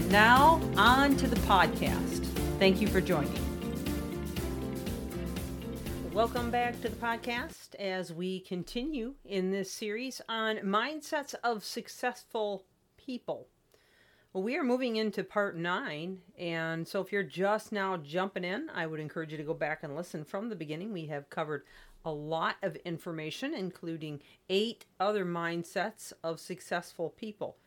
And now, on to the podcast. Thank you for joining. Welcome back to the podcast as we continue in this series on mindsets of successful people. Well, we are moving into part nine, and so if you're just now jumping in, I would encourage you to go back and listen from the beginning. We have covered a lot of information, including eight other mindsets of successful people.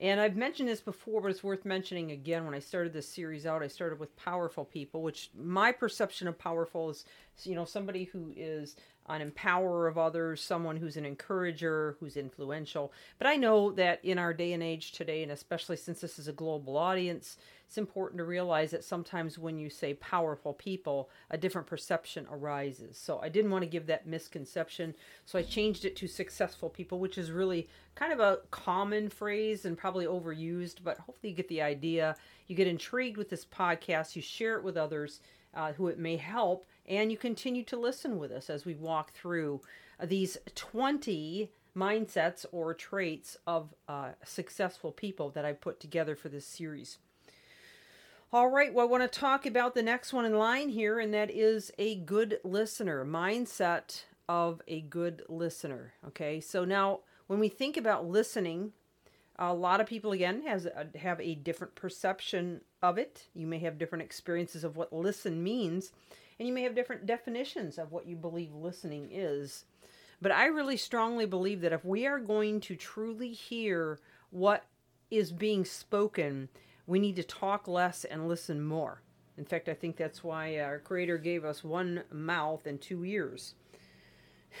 And I've mentioned this before, but it's worth mentioning again. When I started this series out, I started with powerful people, which my perception of powerful is, you know, somebody who is an empowerer of others, someone who's an encourager, who's influential. But I know that in our day and age today, and especially since this is a global audience, it's important to realize that sometimes when you say powerful people, a different perception arises. So I didn't want to give that misconception. So I changed it to successful people, which is really kind of a common phrase and probably overused, but hopefully you get the idea. You get intrigued with this podcast, you share it with others uh, who it may help, and you continue to listen with us as we walk through uh, these 20 mindsets or traits of uh, successful people that I've put together for this series. All right, well, I want to talk about the next one in line here, and that is a good listener, mindset of a good listener. Okay, so now when we think about listening, a lot of people again has a, have a different perception of it. You may have different experiences of what listen means, and you may have different definitions of what you believe listening is. But I really strongly believe that if we are going to truly hear what is being spoken, we need to talk less and listen more. In fact, I think that's why our Creator gave us one mouth and two ears.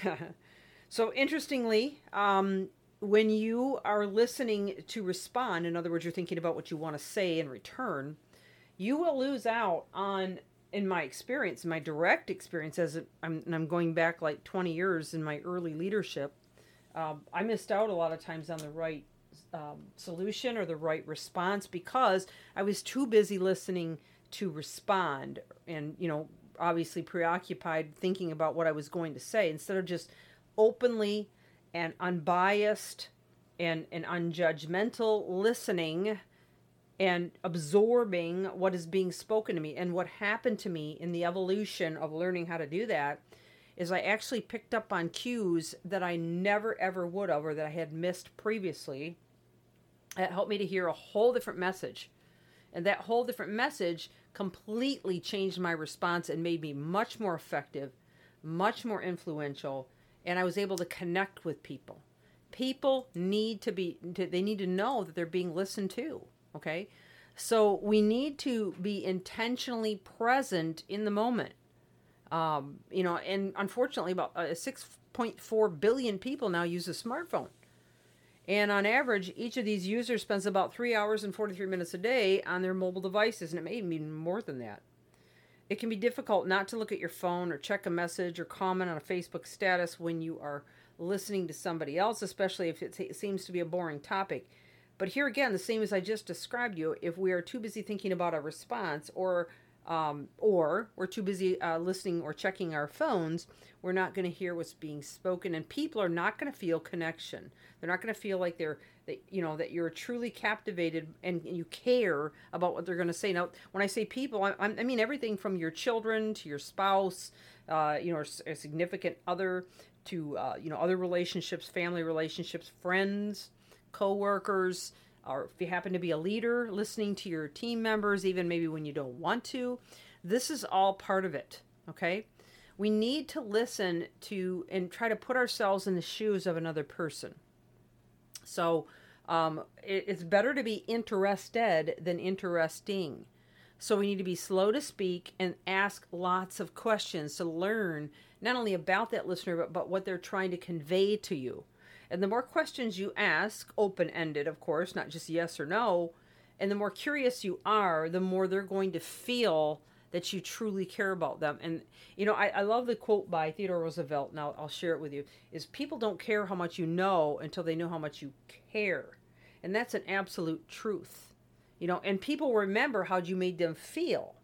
so, interestingly, um, when you are listening to respond, in other words, you're thinking about what you want to say in return, you will lose out on, in my experience, my direct experience, as I'm, I'm going back like 20 years in my early leadership, um, I missed out a lot of times on the right um, solution or the right response because I was too busy listening to respond and, you know, obviously preoccupied thinking about what I was going to say instead of just openly and unbiased and, and unjudgmental listening and absorbing what is being spoken to me. And what happened to me in the evolution of learning how to do that is I actually picked up on cues that I never ever would have or that I had missed previously. That helped me to hear a whole different message. And that whole different message completely changed my response and made me much more effective, much more influential, and I was able to connect with people. People need to be, they need to know that they're being listened to, okay? So we need to be intentionally present in the moment. Um, you know, and unfortunately, about uh, 6.4 billion people now use a smartphone. And on average, each of these users spends about three hours and 43 minutes a day on their mobile devices, and it may even be more than that. It can be difficult not to look at your phone or check a message or comment on a Facebook status when you are listening to somebody else, especially if it seems to be a boring topic. But here again, the same as I just described you, if we are too busy thinking about a response or um, or we're too busy uh, listening or checking our phones, we're not going to hear what's being spoken, and people are not going to feel connection. They're not going to feel like they're that you know that you're truly captivated and you care about what they're going to say. Now, when I say people, I, I mean everything from your children to your spouse, uh, you know, or, a significant other, to uh, you know other relationships, family relationships, friends, coworkers or if you happen to be a leader, listening to your team members, even maybe when you don't want to. This is all part of it, okay? We need to listen to and try to put ourselves in the shoes of another person. So um, it, it's better to be interested than interesting. So we need to be slow to speak and ask lots of questions to learn not only about that listener, but, but what they're trying to convey to you. And the more questions you ask, open ended, of course, not just yes or no, And the more curious you are, the more they're going to feel that you truly care about them. And, you know, I, I love the quote by Theodore Roosevelt, and I'll, I'll share it with you, is people don't care how much you know until they know how much you care. And that's an absolute truth. You know, and people remember how you made them feel.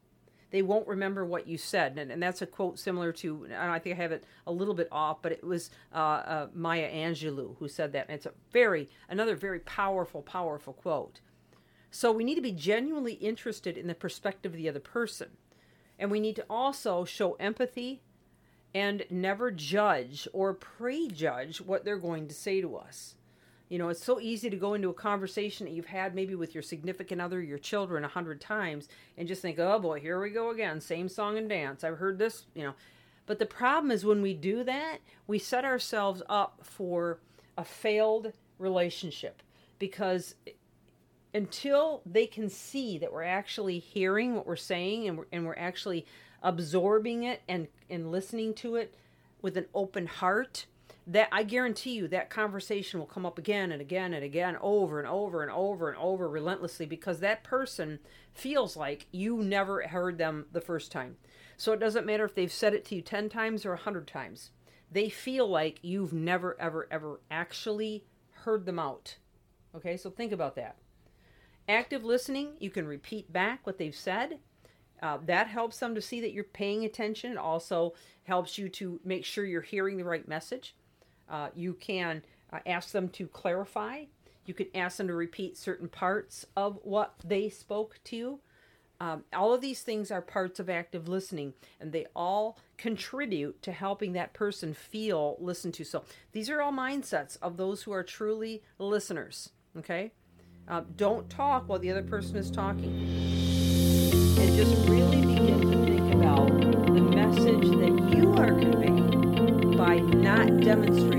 They won't remember what you said. And, and that's a quote similar to, and I think I have it a little bit off, but it was uh, uh, Maya Angelou who said that. And it's a very, another very powerful, powerful quote. So we need to be genuinely interested in the perspective of the other person. And we need to also show empathy and never judge or prejudge what they're going to say to us. You know, it's so easy to go into a conversation that you've had maybe with your significant other, your children, a hundred times, and just think, oh boy, here we go again, same song and dance. I've heard this, you know. But the problem is when we do that, we set ourselves up for a failed relationship because until they can see that we're actually hearing what we're saying and we're, and we're actually absorbing it and, and listening to it with an open heart, that I guarantee you that conversation will come up again and again and again, over and over and over and over relentlessly because that person feels like you never heard them the first time. So it doesn't matter if they've said it to you 10 times or 100 times. They feel like you've never, ever, ever actually heard them out. Okay, so think about that. Active listening, you can repeat back what they've said. Uh, that helps them to see that you're paying attention. It also helps you to make sure you're hearing the right message. Uh, you can uh, ask them to clarify. You can ask them to repeat certain parts of what they spoke to you. Um, all of these things are parts of active listening, and they all contribute to helping that person feel listened to. So these are all mindsets of those who are truly listeners. Okay. Uh, don't talk while the other person is talking. And just really begin to think about the message that you are conveying by not demonstrating